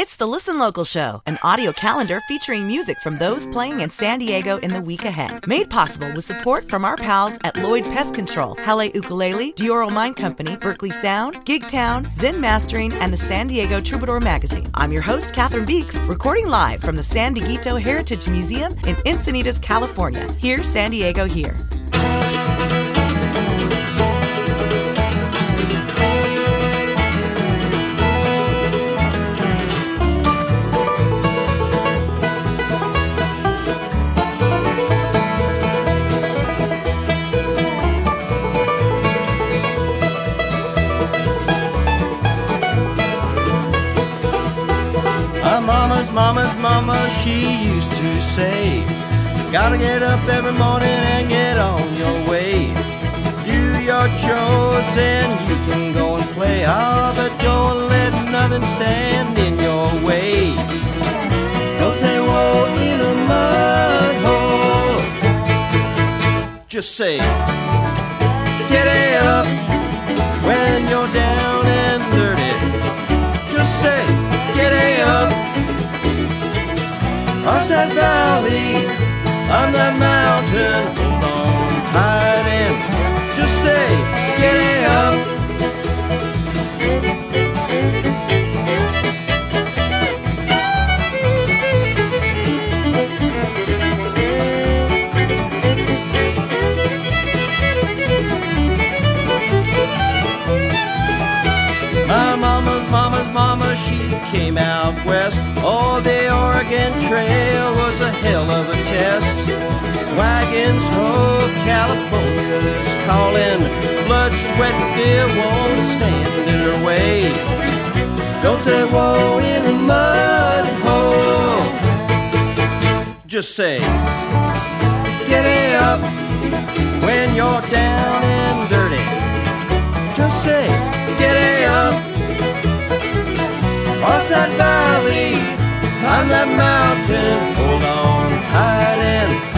It's the Listen Local Show, an audio calendar featuring music from those playing in San Diego in the week ahead. Made possible with support from our pals at Lloyd Pest Control, Halle Ukulele, Dioro Mine Company, Berkeley Sound, Gig Town, Zen Mastering, and the San Diego Troubadour Magazine. I'm your host, Catherine Beeks, recording live from the San Dieguito Heritage Museum in Encinitas, California. Here, San Diego, here. Mama's mama's mama, she used to say, You gotta get up every morning and get on your way. Do your chores and you can go and play. Ah, but don't let nothing stand in your way. Don't say whoa in a mud hole. Just say, get up when you're down and dirty. Just say, get up. Cross that valley, on that mountain, hold on tight came out west. Oh, the Oregon Trail was a hell of a test. Wagons, oh, California's calling. Blood, sweat, and fear won't stand in her way. Don't say whoa in a mud hole. Just say, get up when you're down and dirty. Just say, get up. Cross that valley, climb that mountain, hold on tight and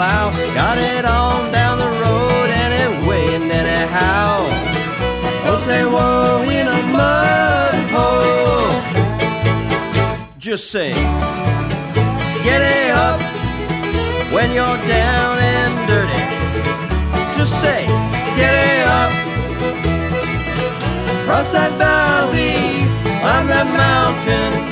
plow. Got it on down the road and it weighing anyhow. Don't say whoa in a mud hole. Just say, get it up when you're down and dirty. Just say, get it up. Cross that valley, climb that mountain,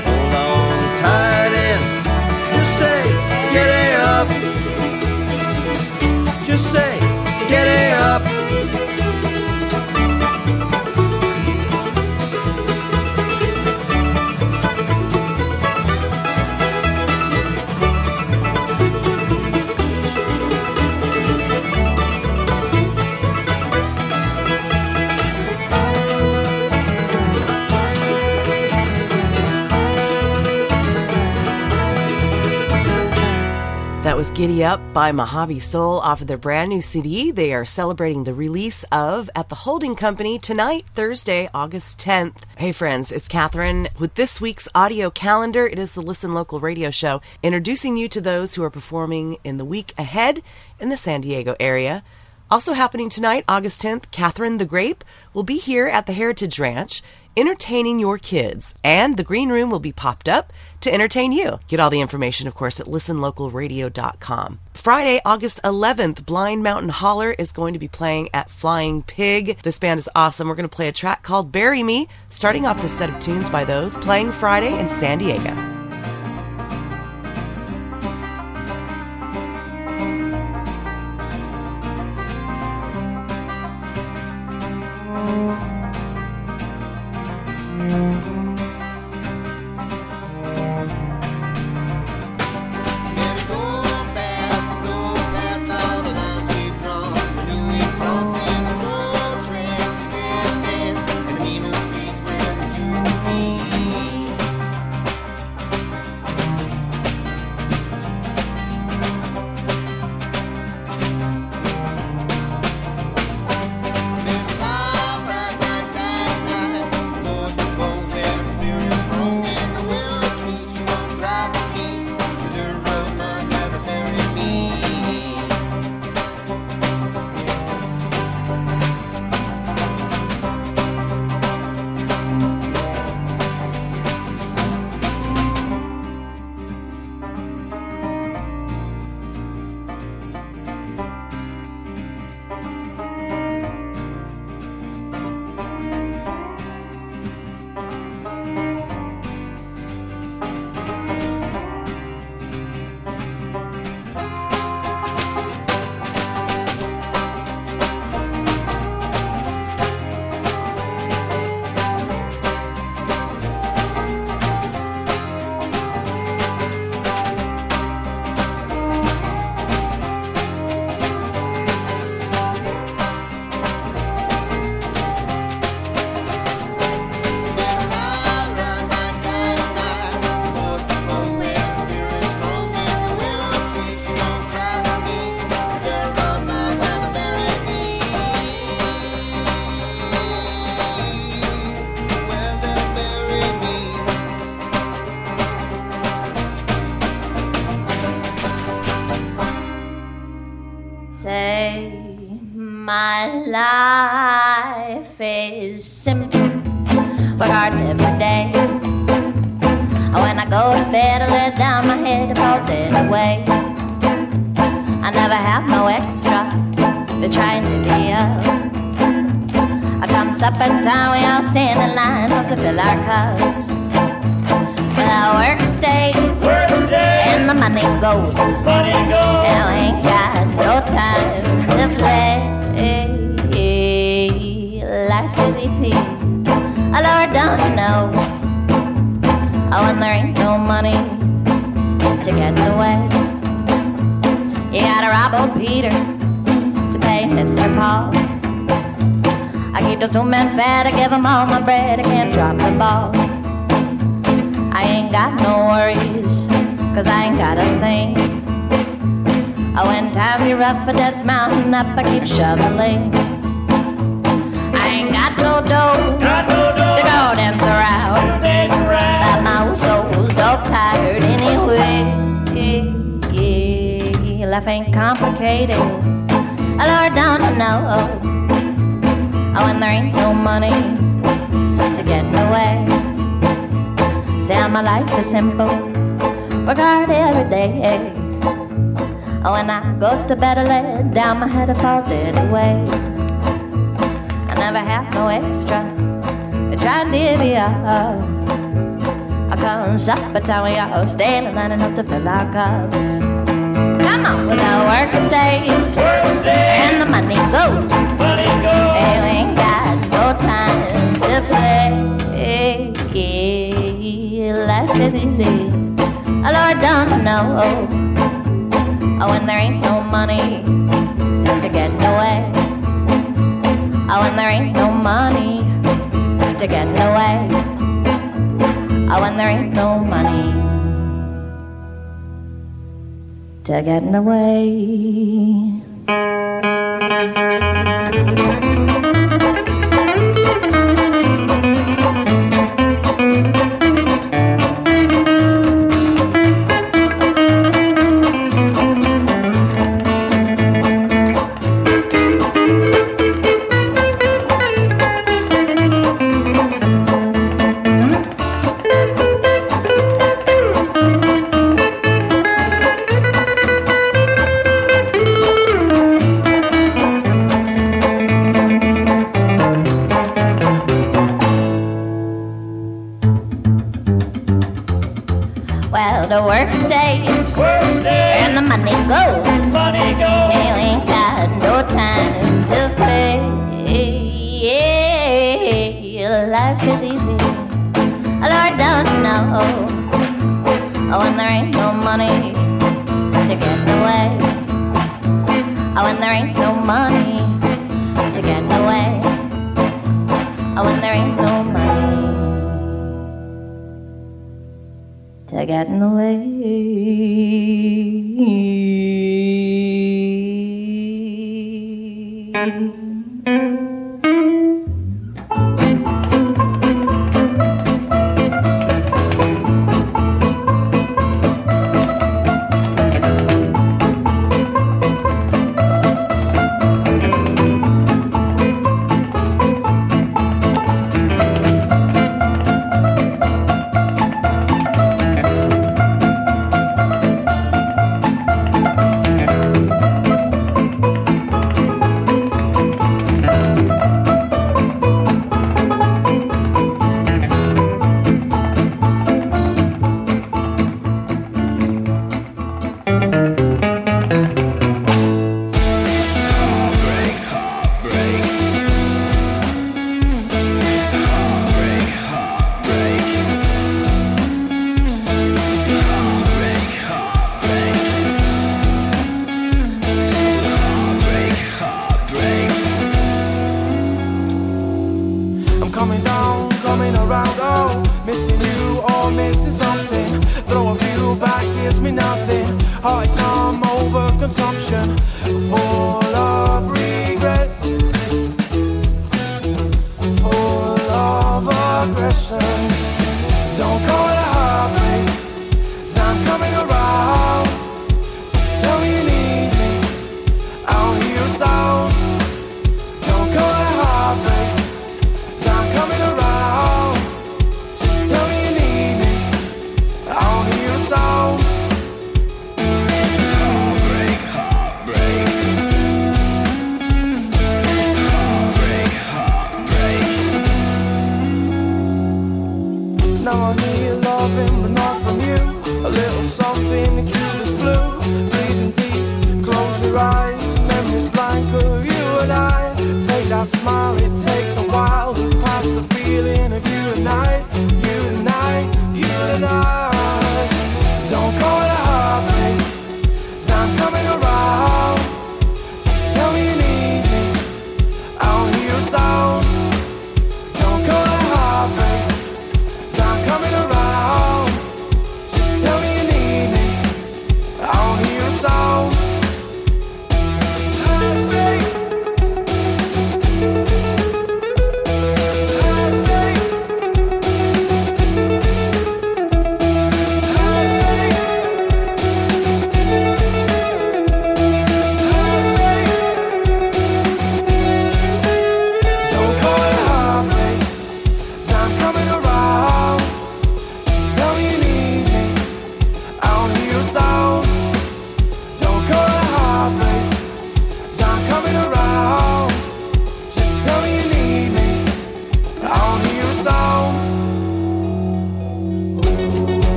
Giddy Up by Mojave Soul off of their brand new CD. They are celebrating the release of at the Holding Company tonight, Thursday, August 10th. Hey friends, it's Catherine with this week's audio calendar. It is the Listen Local radio show, introducing you to those who are performing in the week ahead in the San Diego area. Also happening tonight, August 10th, Catherine the Grape will be here at the Heritage Ranch entertaining your kids. And the green room will be popped up to entertain you. Get all the information, of course, at listenlocalradio.com. Friday, August 11th, Blind Mountain Holler is going to be playing at Flying Pig. This band is awesome. We're going to play a track called Bury Me, starting off the set of tunes by those playing Friday in San Diego. Life is simple. Work hard every day. When I go to bed, I let down my head and fall dead away. I never have no extra. They're trying to be up. I come supper time, we all stand in line to fill our cups. But our work stays, Work stays. and the money goes. Money goes. And we ain't got no time to play. Life's easy. Oh Lord, don't you know? Oh, and there ain't no money to get away. You gotta rob old Peter to pay Mr. Paul. I keep those two men fed, I give them all my bread, I can't drop the ball. I ain't got no worries, cause I ain't got a thing. Oh, when times get rough, a dead's mounting up, I keep shoveling. I ain't got no dough Got no to go dance around. Dance around. But my old soul's dog tired anyway. Life ain't complicated. Oh, Lord, don't you know? Oh, when there ain't no money to get away. Say my life is simple. Work hard every day. Oh, when I go to bed, I lay down my head, I fall dead away. I never have no extra. I try to divvy up. I come a time we all in line enough to fill our cups. Come on, with the work stays Work stays. and the money goes. Money goes. And we ain't got no time to play. Life is easy. Oh, Lord, don't you know? Oh, when there ain't no money to get away. Oh, when there ain't no money to get away. Oh, when there ain't no money to get away. When there ain't no money to get in the way. Mm.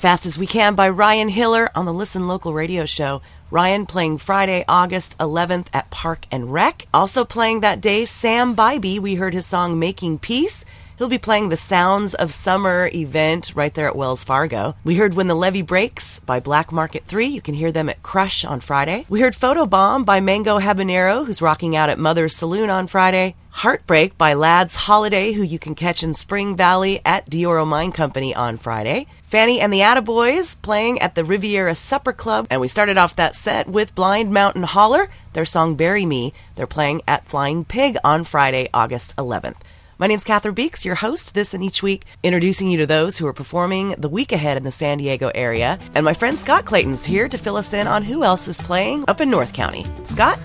Fast as We Can by Ryan Hiller on the Listen Local radio show. Ryan playing Friday, August 11th at Park and Rec. Also playing that day, Sam Bybee. We heard his song Making Peace. He'll be playing the Sounds of Summer event right there at Wells Fargo. We heard When the Levee Breaks by Black Market 3. You can hear them at Crush on Friday. We heard Photo Bomb by Mango Habanero, who's rocking out at Mother's Saloon on Friday. Heartbreak by Lads Holiday, who you can catch in Spring Valley at Dioro Mine Company on Friday. Fanny and the Attaboys playing at the Riviera Supper Club. And we started off that set with Blind Mountain Holler, their song Bury Me. They're playing at Flying Pig on Friday, August 11th. My name's Catherine Beeks, your host this and each week, introducing you to those who are performing the week ahead in the San Diego area. And my friend Scott Clayton's here to fill us in on who else is playing up in North County. Scott?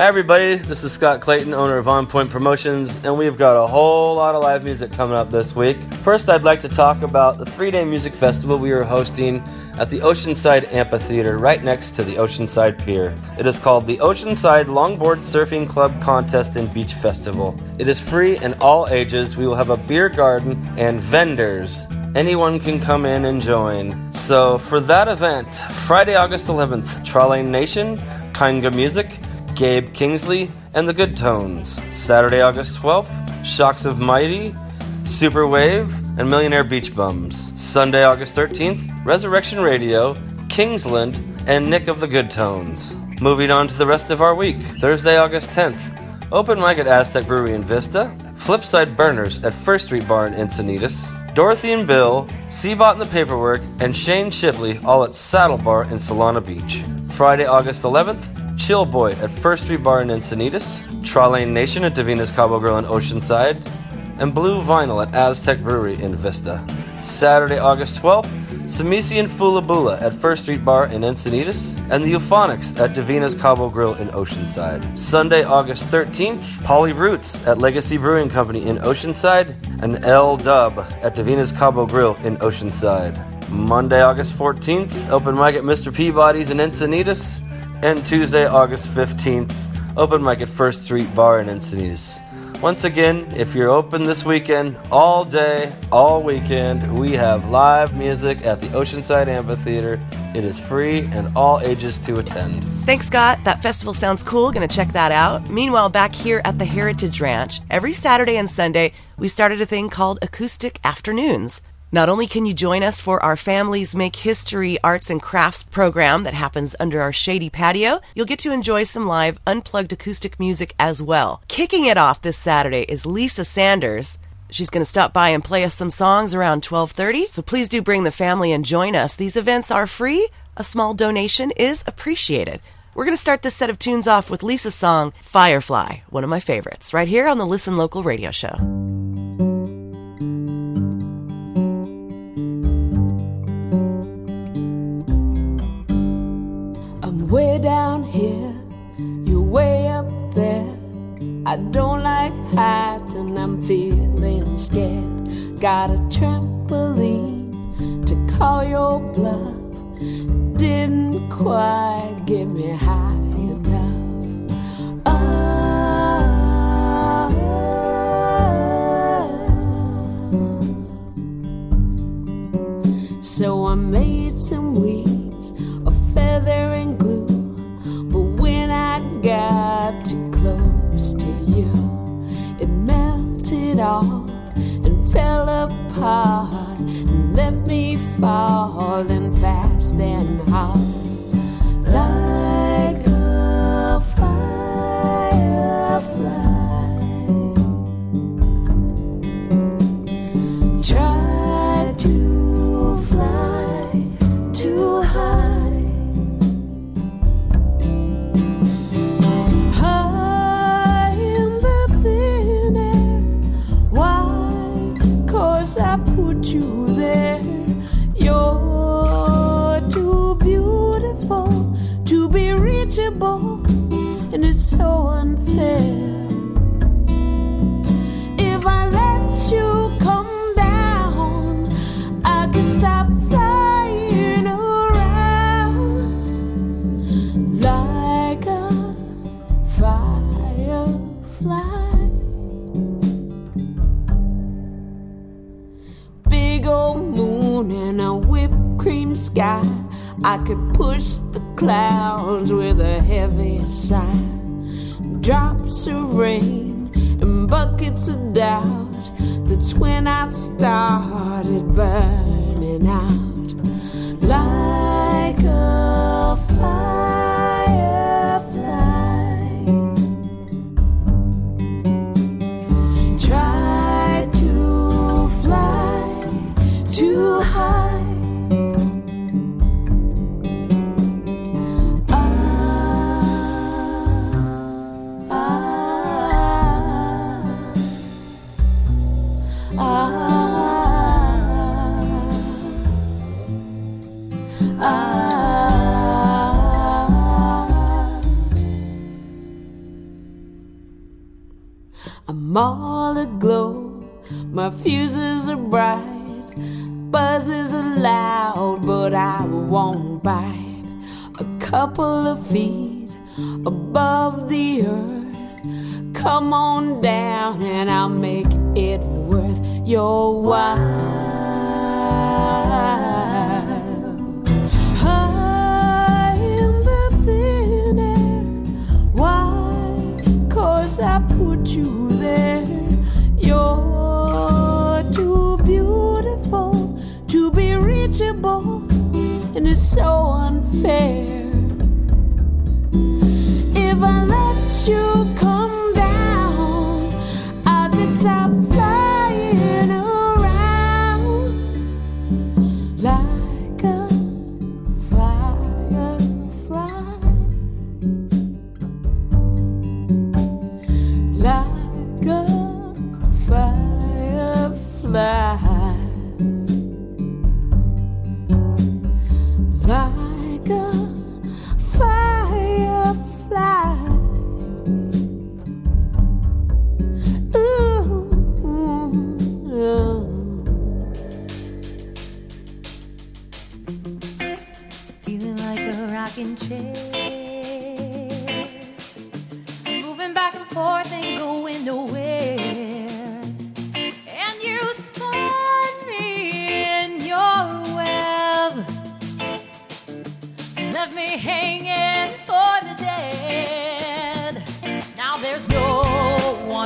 Hi, everybody. This is Scott Clayton, owner of On Point Promotions, and we've got a whole lot of live music coming up this week. First, I'd like to talk about the three day music festival we are hosting at the Oceanside Amphitheater right next to the Oceanside Pier. It is called the Oceanside Longboard Surfing Club Contest and Beach Festival. It is free and all ages. We will have a beer garden and vendors. Anyone can come in and join. So, for that event, Friday, August 11th, Trolley Nation, Kanga Music, Gabe Kingsley, and the Good Tones. Saturday, August 12th, Shocks of Mighty, Super Wave, and Millionaire Beach Bums. Sunday, August 13th, Resurrection Radio, Kingsland, and Nick of the Good Tones. Moving on to the rest of our week. Thursday, August 10th, Open mic at Aztec Brewery in Vista, Flipside Burners at First Street Bar in Encinitas, Dorothy and Bill, Seabot and the Paperwork, and Shane Shipley all at Saddle Bar in Solana Beach. Friday, August 11th, Chill Boy at First Street Bar in Encinitas, Trolane Nation at Davina's Cabo Grill in Oceanside, and Blue Vinyl at Aztec Brewery in Vista. Saturday, August 12th, Samisi and Fulabula at First Street Bar in Encinitas, and the Euphonics at Davina's Cabo Grill in Oceanside. Sunday, August 13th, Polly Roots at Legacy Brewing Company in Oceanside, and L Dub at Davina's Cabo Grill in Oceanside. Monday, August 14th, open mic at Mr. Peabody's in Encinitas, and Tuesday, August 15th, open mic at First Street Bar in Encinitas. Once again, if you're open this weekend, all day, all weekend, we have live music at the Oceanside Amphitheater. It is free and all ages to attend. Thanks, Scott. That festival sounds cool. Gonna check that out. Meanwhile, back here at the Heritage Ranch, every Saturday and Sunday, we started a thing called Acoustic Afternoons. Not only can you join us for our Families Make History Arts and Crafts program that happens under our shady patio, you'll get to enjoy some live unplugged acoustic music as well. Kicking it off this Saturday is Lisa Sanders. She's going to stop by and play us some songs around 12:30, so please do bring the family and join us. These events are free. A small donation is appreciated. We're going to start this set of tunes off with Lisa's song Firefly, one of my favorites, right here on the Listen Local radio show. way down here, you're way up there. I don't like heights and I'm feeling scared. Got a trampoline to call your bluff. Didn't quite get me high enough. Oh. So I made some weeds feather and glue. But when I got too close to you, it melted off and fell apart and left me falling fast and hard. Like a firefly. Try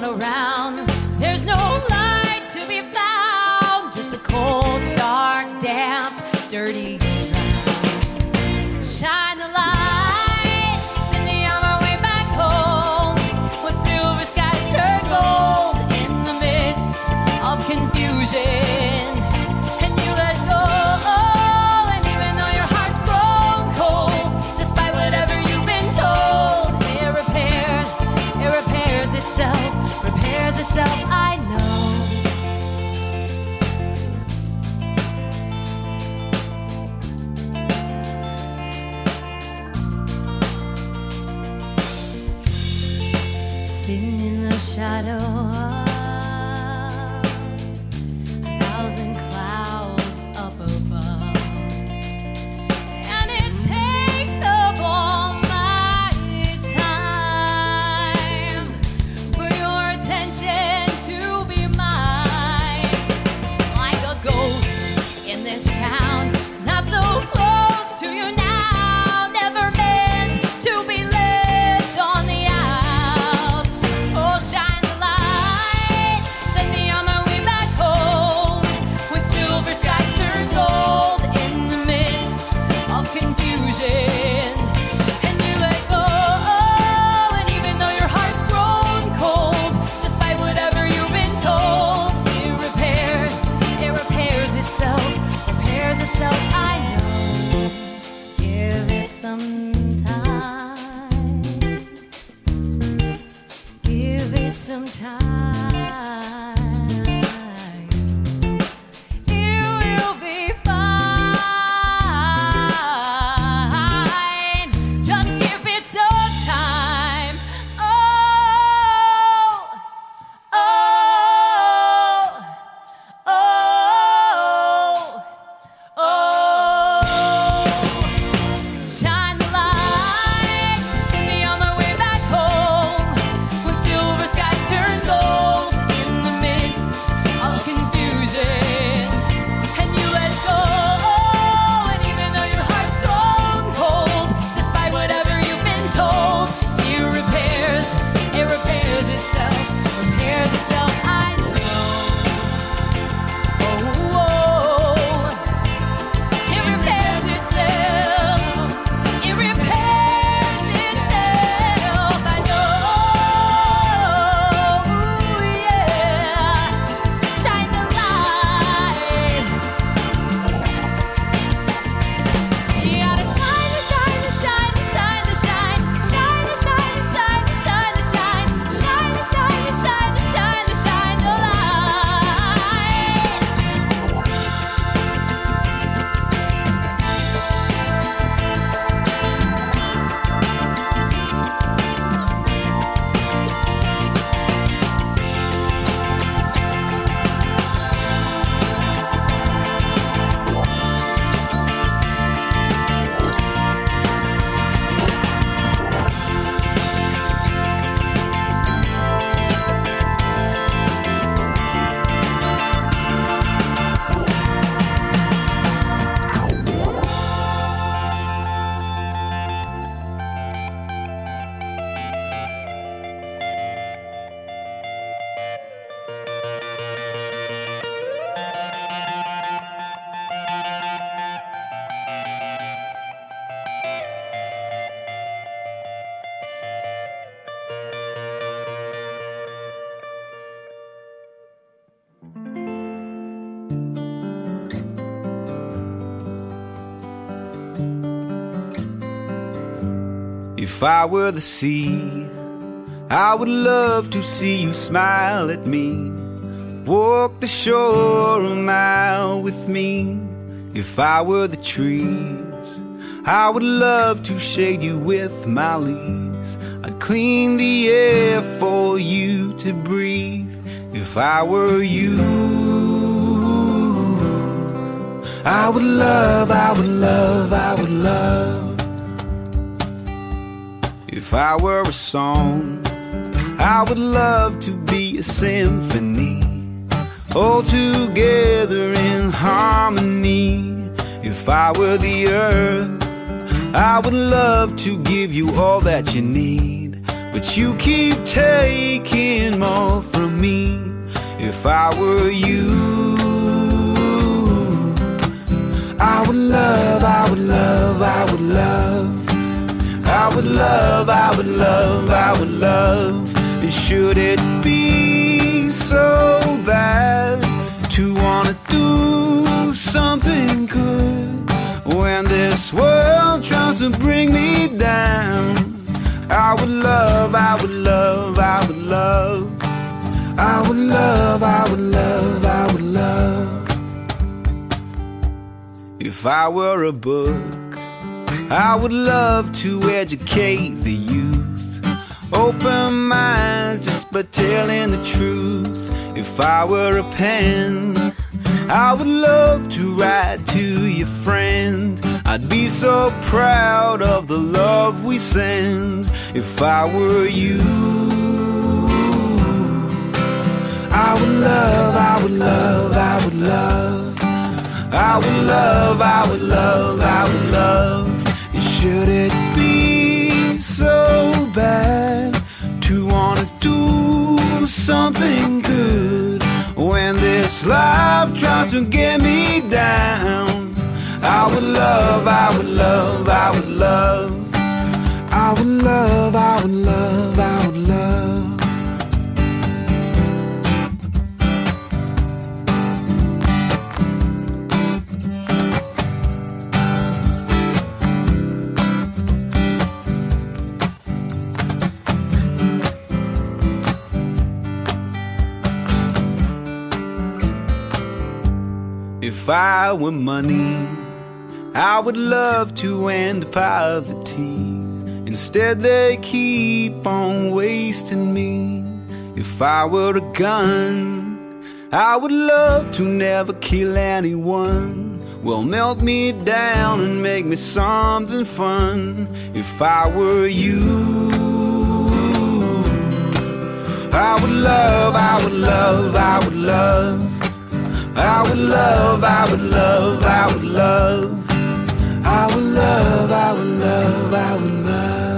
around. Were the sea, I would love to see you smile at me. Walk the shore a mile with me. If I were the trees, I would love to shade you with my leaves. I'd clean the air for you to breathe. If I were you, I would love, I would love, I would love. If I were a song, I would love to be a symphony, all together in harmony. If I were the earth, I would love to give you all that you need, but you keep taking more from me. If I were you, I would love, I would love, I would love. I would love, I would love, I would love. And should it be so bad to wanna do something good when this world tries to bring me down? I would love, I would love, I would love. I would love, I would love, I would love. If I were a book, I would love to educate the youth. Open minds just by telling the truth. If I were a pen, I would love to write to your friend. I'd be so proud of the love we send. If I were you, I would love, I would love, I would love. I would love, I would love, I would love. Should it be so bad to wanna do something good when this life tries to get me down? I would love, I would love, I would love. I would love, I would love, I would love. If I were money, I would love to end poverty. Instead, they keep on wasting me. If I were a gun, I would love to never kill anyone. Well, melt me down and make me something fun. If I were you, I would love, I would love, I would love. I would love, I would love, I would love. I would love, I would love, I would love.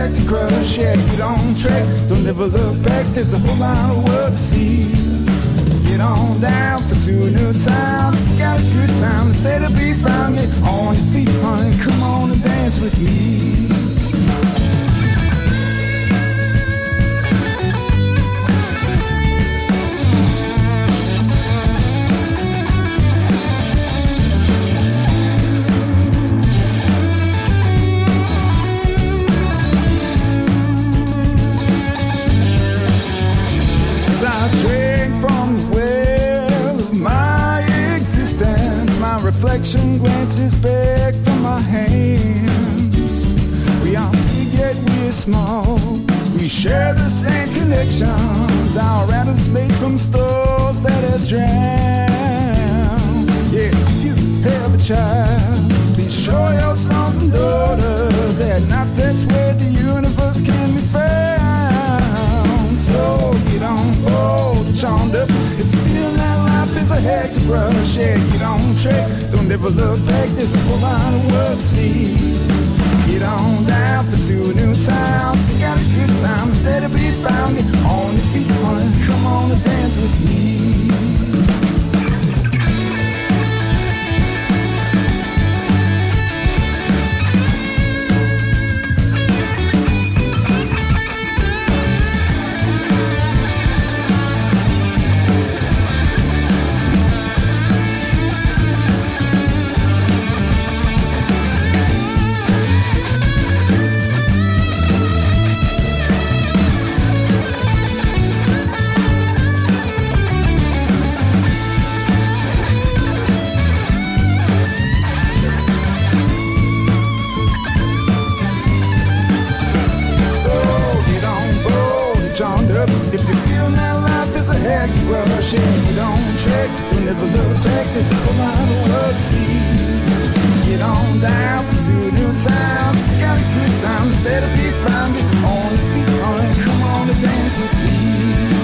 Life is a hectic rush, yeah, get on track. Don't ever look back, there's a whole lot of world to see. Get on down for two new towns. Got a good time instead of be found. Get on your feet, honey. Come on and dance with me. I drink from the well of my existence, my reflection glances back from my hands. We are big yet we're small. We share the same connections. Our atoms made from stars that are drowned. Yeah, if you have a child, please show your sons and daughters. At night, that's where the universe can be found. So charmed up. If you feel that life is a hectic rush, yeah, get on track. Don't ever look back, there's a whole lot of world to see. Get on down for two new towns. You got a good time instead of be found. Get on your feet, honey. Come on and dance with me. Rush, yeah, get on track. Don't ever look back, there's a whole lot of world to see. Get on down two new towns. Got a good time instead of be found. Get on your feet, honey. Come on and dance with me.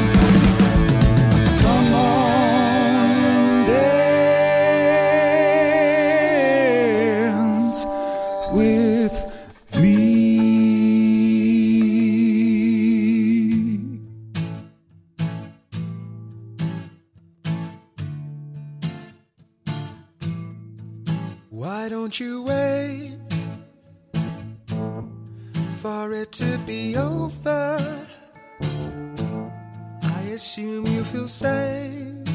Don't you wait for it to be over? I assume you feel safe.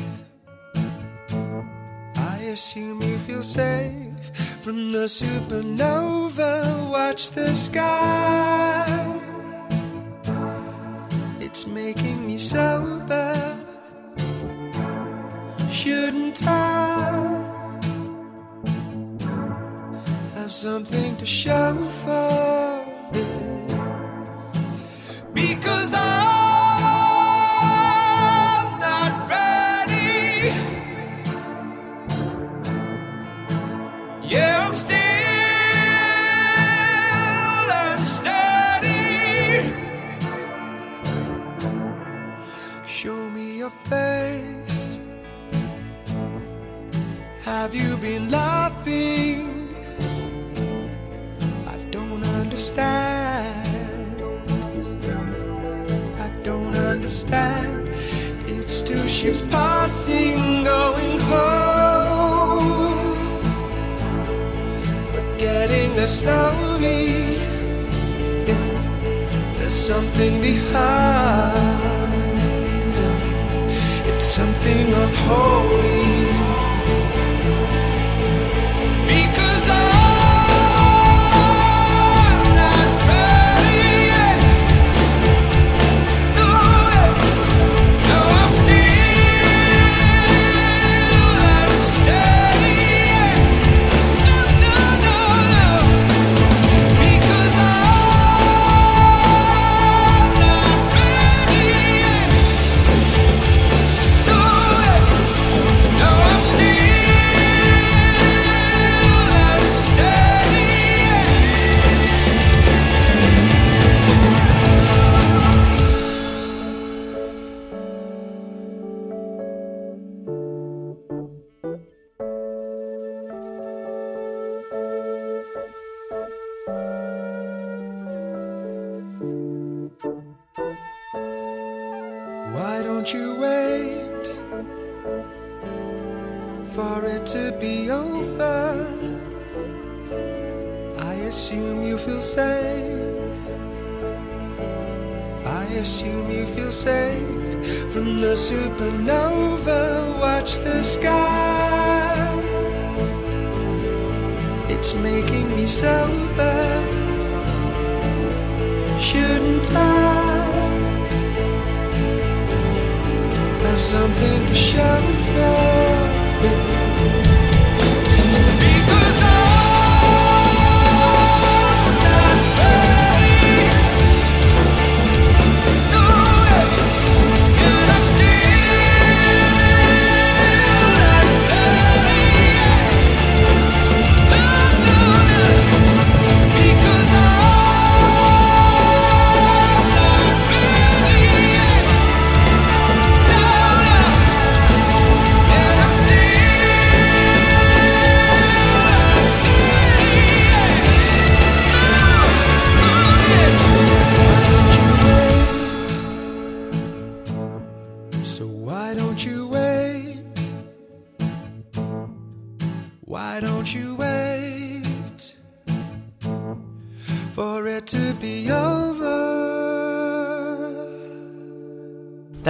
I assume you feel safe from the supernova. Watch the sky. It's making me sober. Shouldn't I something to show for this? Because I'm not ready. Yeah, I'm still unsteady. Show me your face. Have you been laughing? Passing, going home. But getting there slowly. Yeah, there's something behind. It's something unholy.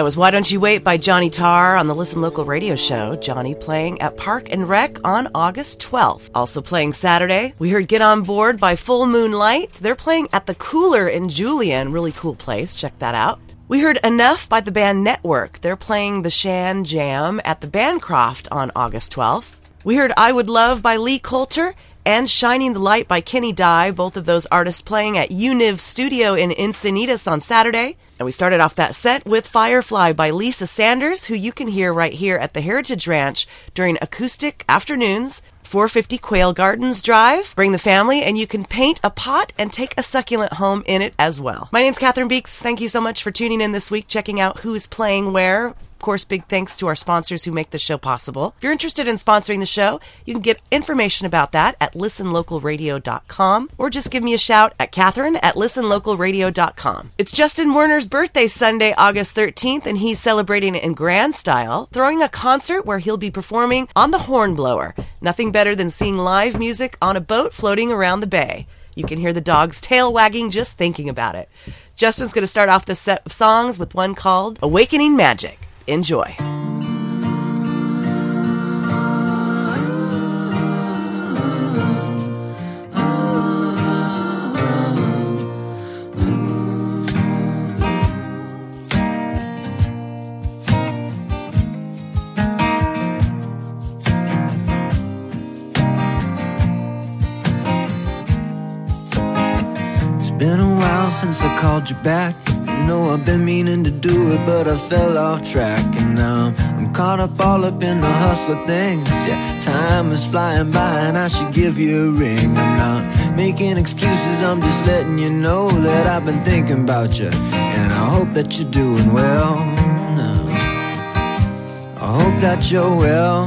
That was Why Don't You Wait by Johnny Tarr on the Listen Local radio show. Johnny playing at Park and Rec on August 12th. Also playing Saturday, we heard Get On Board by Full Moonlight. They're playing at the Cooler in Julian. Really cool place. Check that out. We heard Enough by the band Network. They're playing the Shan Jam at the Bancroft on August 12th. We heard I Would Love by Lee Coulter and Shining the Light by Kenny Dye, both of those artists playing at Univ Studio in Encinitas on Saturday. And we started off that set with Firefly by Lisa Sanders, who you can hear right here at the Heritage Ranch during acoustic afternoons. 450 Quail Gardens Drive. Bring the family and you can paint a pot and take a succulent home in it as well. My name's Catherine Beeks. Thank you so much for tuning in this week, checking out who's playing where course, big thanks to our sponsors who make the show possible. If you're interested in sponsoring the show, you can get information about that at listenlocalradio.com or just give me a shout at Catherine at listenlocalradio.com. It's Justin Werner's birthday Sunday, August 13th, and he's celebrating it in grand style, throwing a concert where he'll be performing on the hornblower. Nothing better than seeing live music on a boat floating around the bay. You can hear the dog's tail wagging just thinking about it. Justin's going to start off this set of songs with one called Awakening Magic. Enjoy. It's been a while since I called you back. Know I've been meaning to do it, but I fell off track. And now I'm caught up all up in the hustle of things. Yeah, time is flying by and I should give you a ring. I'm not making excuses, I'm just letting you know that I've been thinking about you. And I hope that you're doing well. I hope that you're well.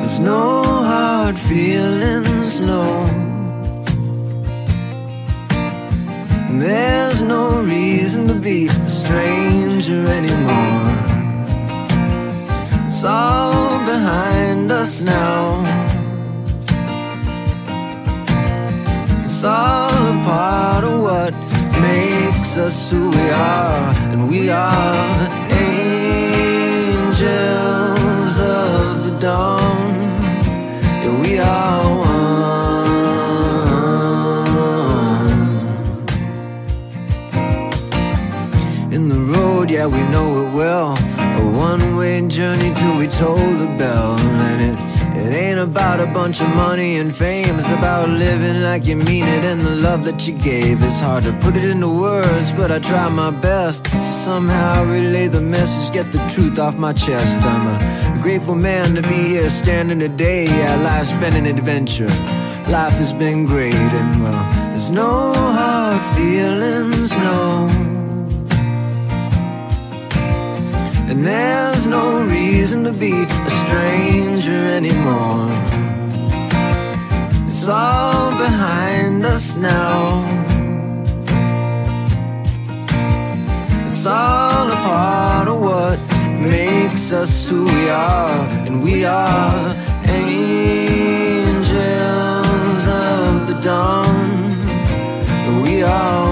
There's no hard feelings, no. There's no reason to be a stranger anymore. It's all behind us now. It's all a part of what makes us who we are, and we are bunch of money and fame. is about living like you mean it. And the love that you gave. It's hard to put it into words, but I try my best to somehow relay the message, get the truth off my chest. I'm a grateful man to be here standing today. Yeah, life's been an adventure. Life has been great, and well, there's no hard feelings, no. And there's no reason to be a stranger anymore. It's all behind us now. It's all a part of what makes us who we are. And we are angels of the dawn. We are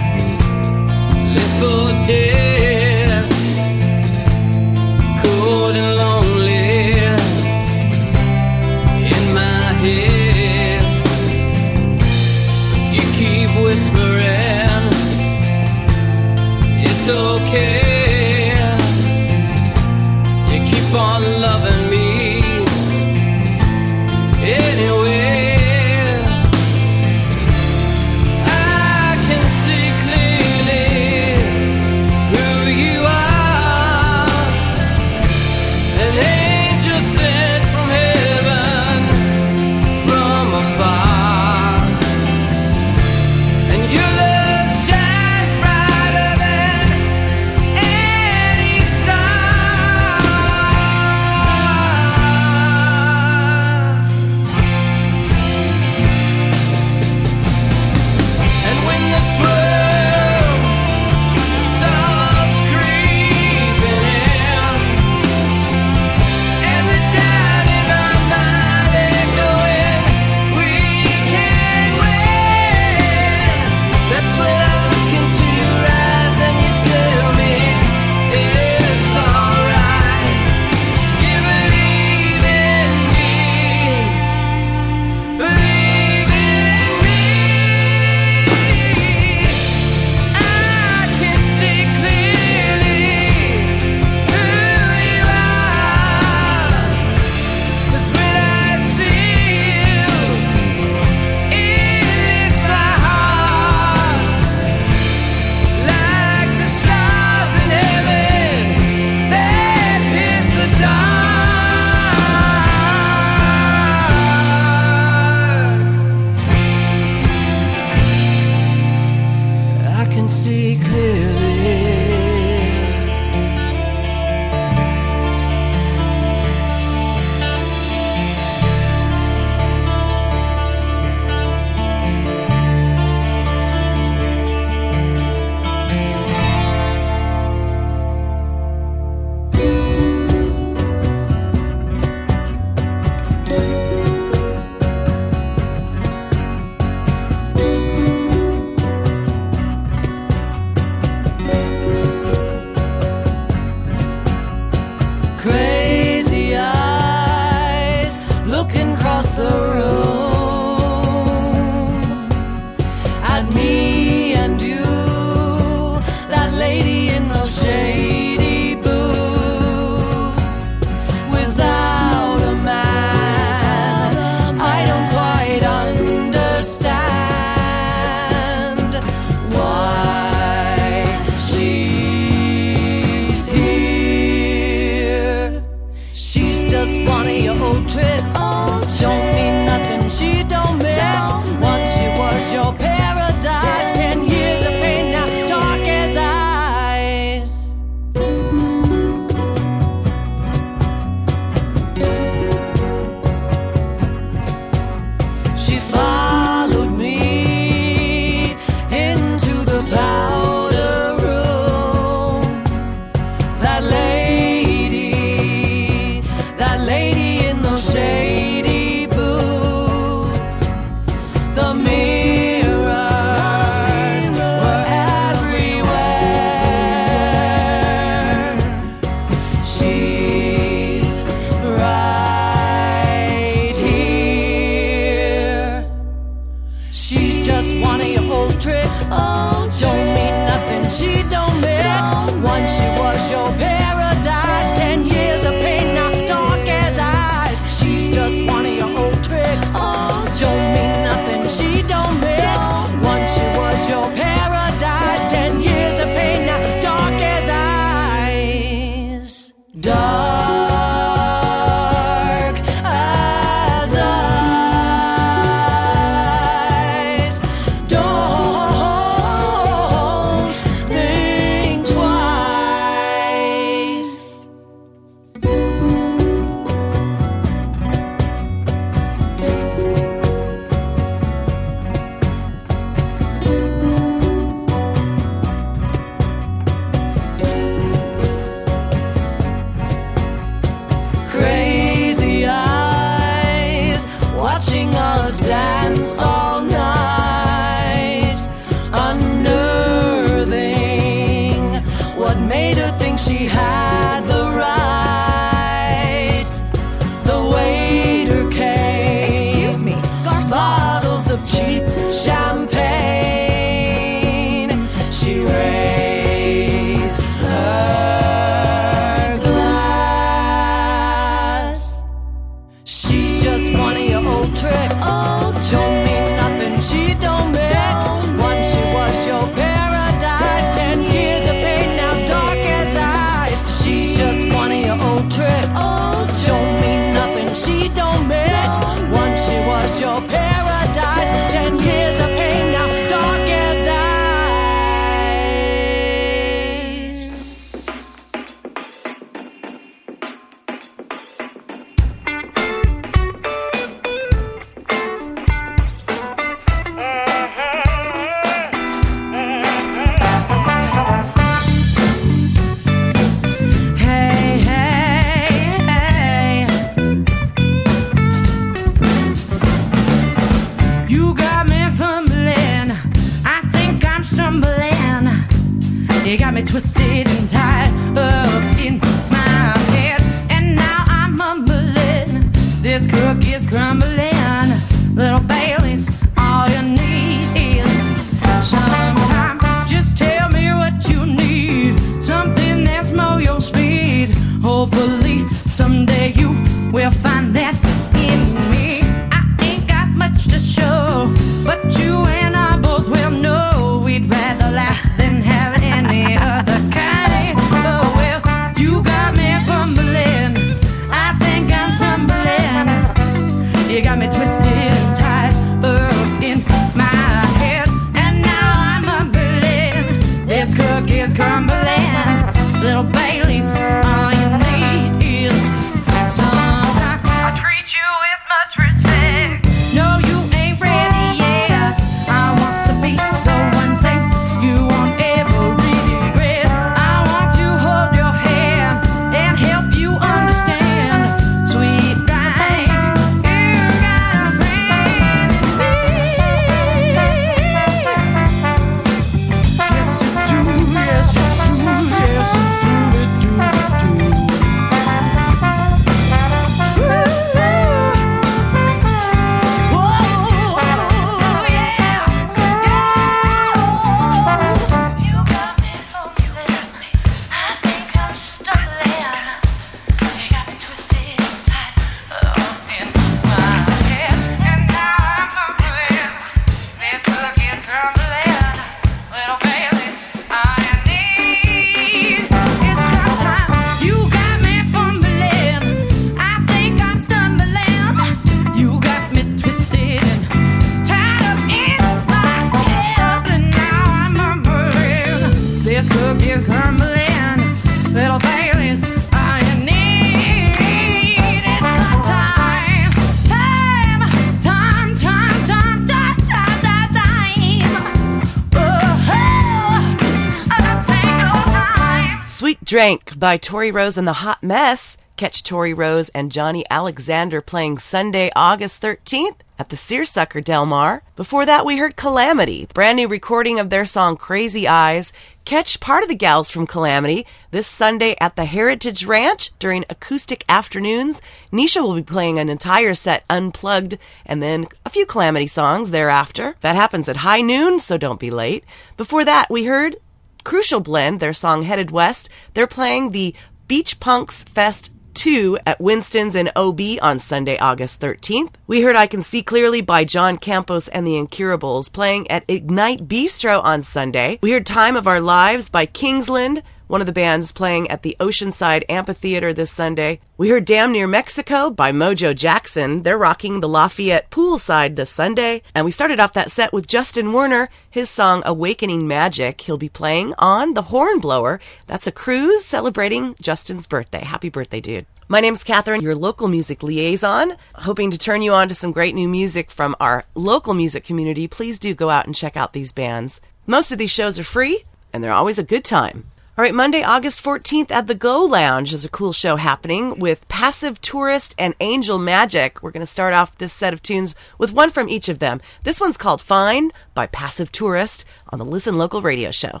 by Tori Rose and the Hot Mess. Catch Tori Rose and Johnny Alexander playing Sunday, August 13th at the Searsucker Del Mar. Before that, we heard Calamity, brand new recording of their song Crazy Eyes. Catch part of the gals from Calamity this Sunday at the Heritage Ranch during acoustic afternoons. Nisha will be playing an entire set unplugged and then a few Calamity songs thereafter. That happens at high noon, so don't be late. Before that, we heard Crucial Blend, their song Headed West. They're playing the Beach Punks Fest 2 at Winston's in OB on Sunday, August 13th. We heard I Can See Clearly by John Campos and the Incurables playing at Ignite Bistro on Sunday. We heard Time of Our Lives by Kingsland, one of the bands playing at the Oceanside Amphitheater this Sunday. We heard Damn Near Mexico by Mojo Jackson. They're rocking the Lafayette poolside this Sunday. And we started off that set with Justin Werner, his song Awakening Magic. He'll be playing on the Hornblower. That's a cruise celebrating Justin's birthday. Happy birthday, dude. My name's Catherine, your local music liaison. Hoping to turn you on to some great new music from our local music community. Please do go out and check out these bands. Most of these shows are free, and they're always a good time. All right, Monday, August 14th at the Go Lounge is a cool show happening with Passive Tourist and Angel Magic. We're going to start off this set of tunes with one from each of them. This one's called Fine by Passive Tourist on the Listen Local radio show.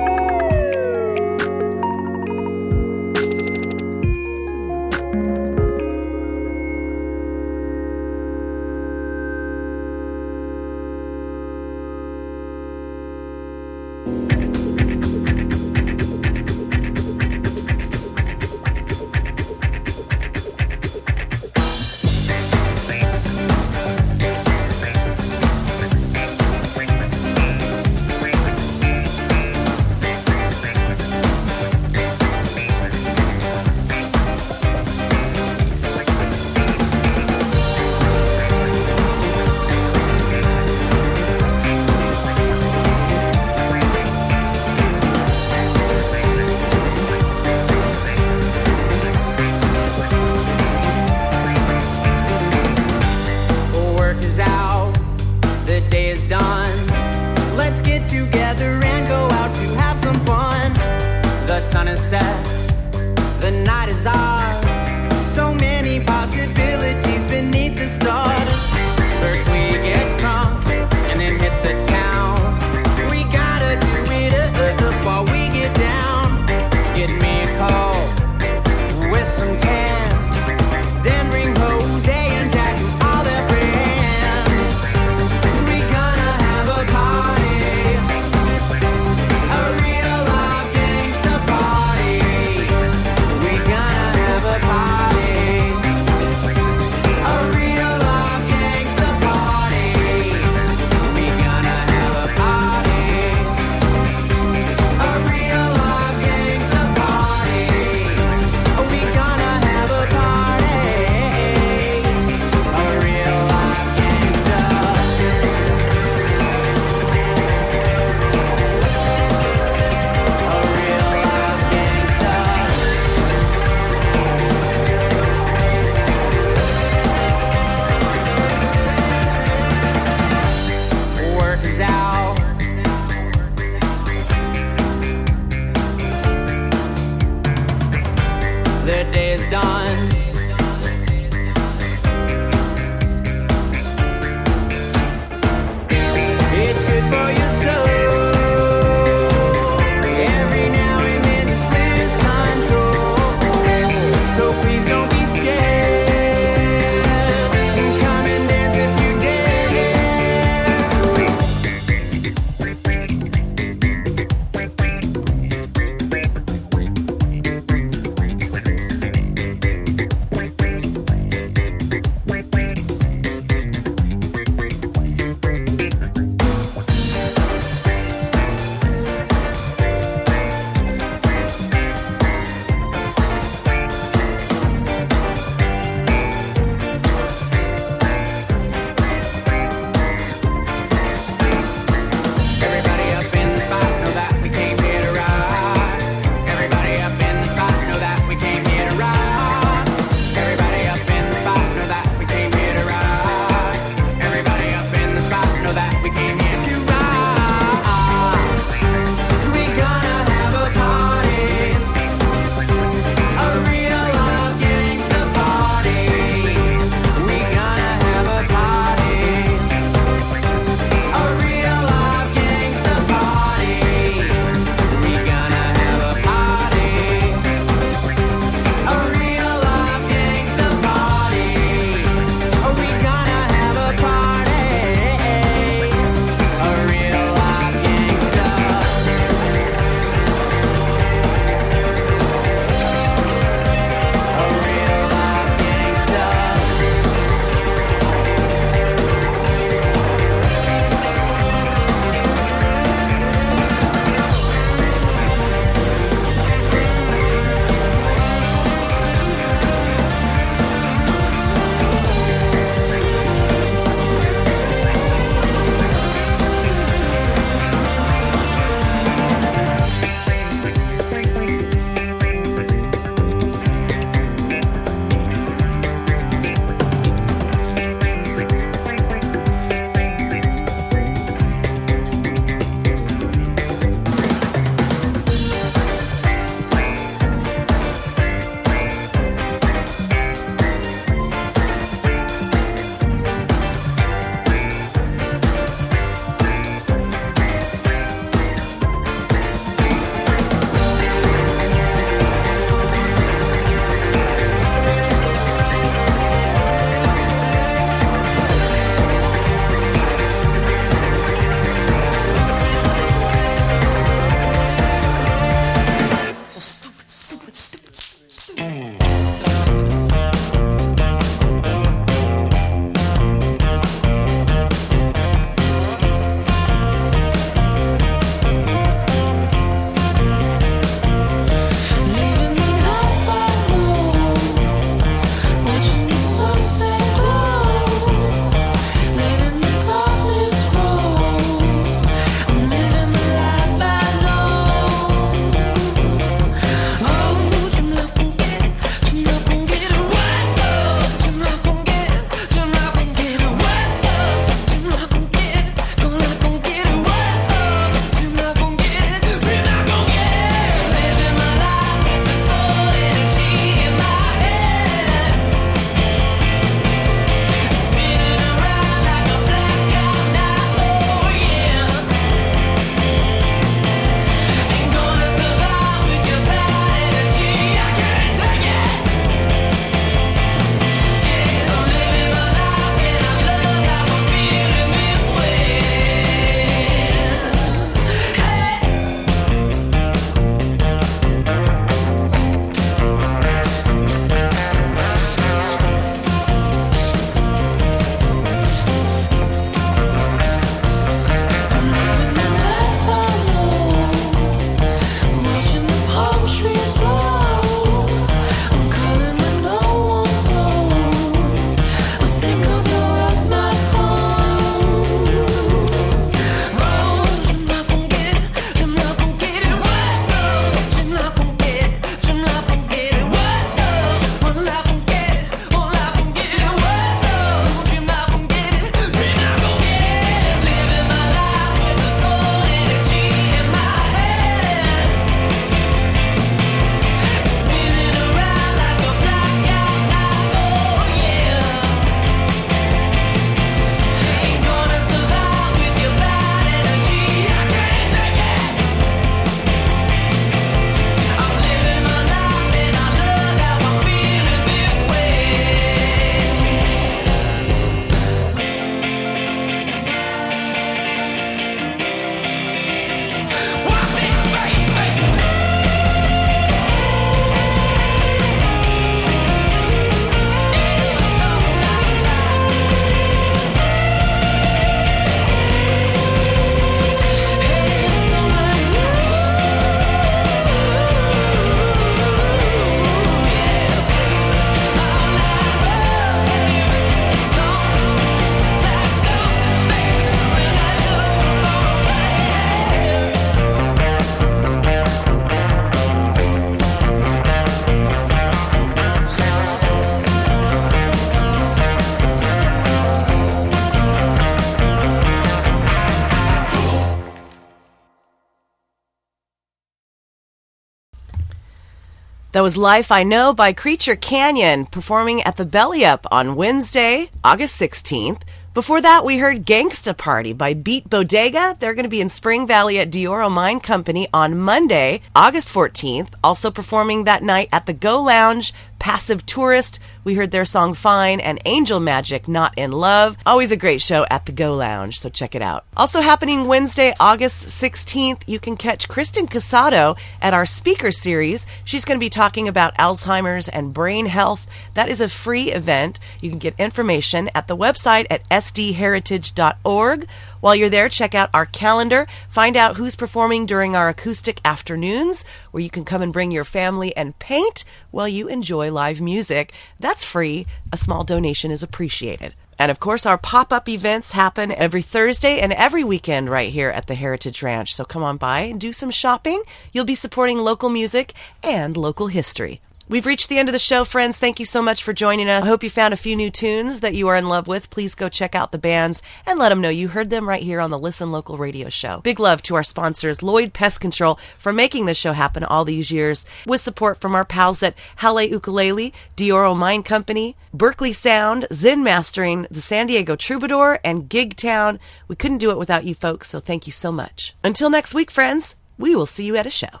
That was Life I Know by Creature Canyon performing at the Belly Up on Wednesday, August 16th. Before that, we heard Gangsta Party by Beat Bodega. They're going to be in Spring Valley at Dioro Mine Company on Monday, August 14th. Also performing that night at the Go Lounge, Passive Tourist. We heard their song Fine and Angel Magic, Not in Love. Always a great show at the Go Lounge, so check it out. Also happening Wednesday, August 16th, you can catch Kristen Casado at our speaker series. She's going to be talking about Alzheimer's and brain health. That is a free event. You can get information at the website at sdheritage.org. While you're there, check out our calendar, find out who's performing during our acoustic afternoons, where you can come and bring your family and paint while you enjoy live music. That's free. A small donation is appreciated. And of course, our pop up events happen every Thursday and every weekend right here at the Heritage Ranch. So come on by and do some shopping. You'll be supporting local music and local history. We've reached the end of the show, friends. Thank you so much for joining us. I hope you found a few new tunes that you are in love with. Please go check out the bands and let them know you heard them right here on the Listen Local radio show. Big love to our sponsors, Lloyd Pest Control, for making this show happen all these years, with support from our pals at Halle Ukulele, Dioro Mine Company, Berkeley Sound, Zen Mastering, the San Diego Troubadour, and Gig Town. We couldn't do it without you folks, so thank you so much. Until next week, friends, we will see you at a show.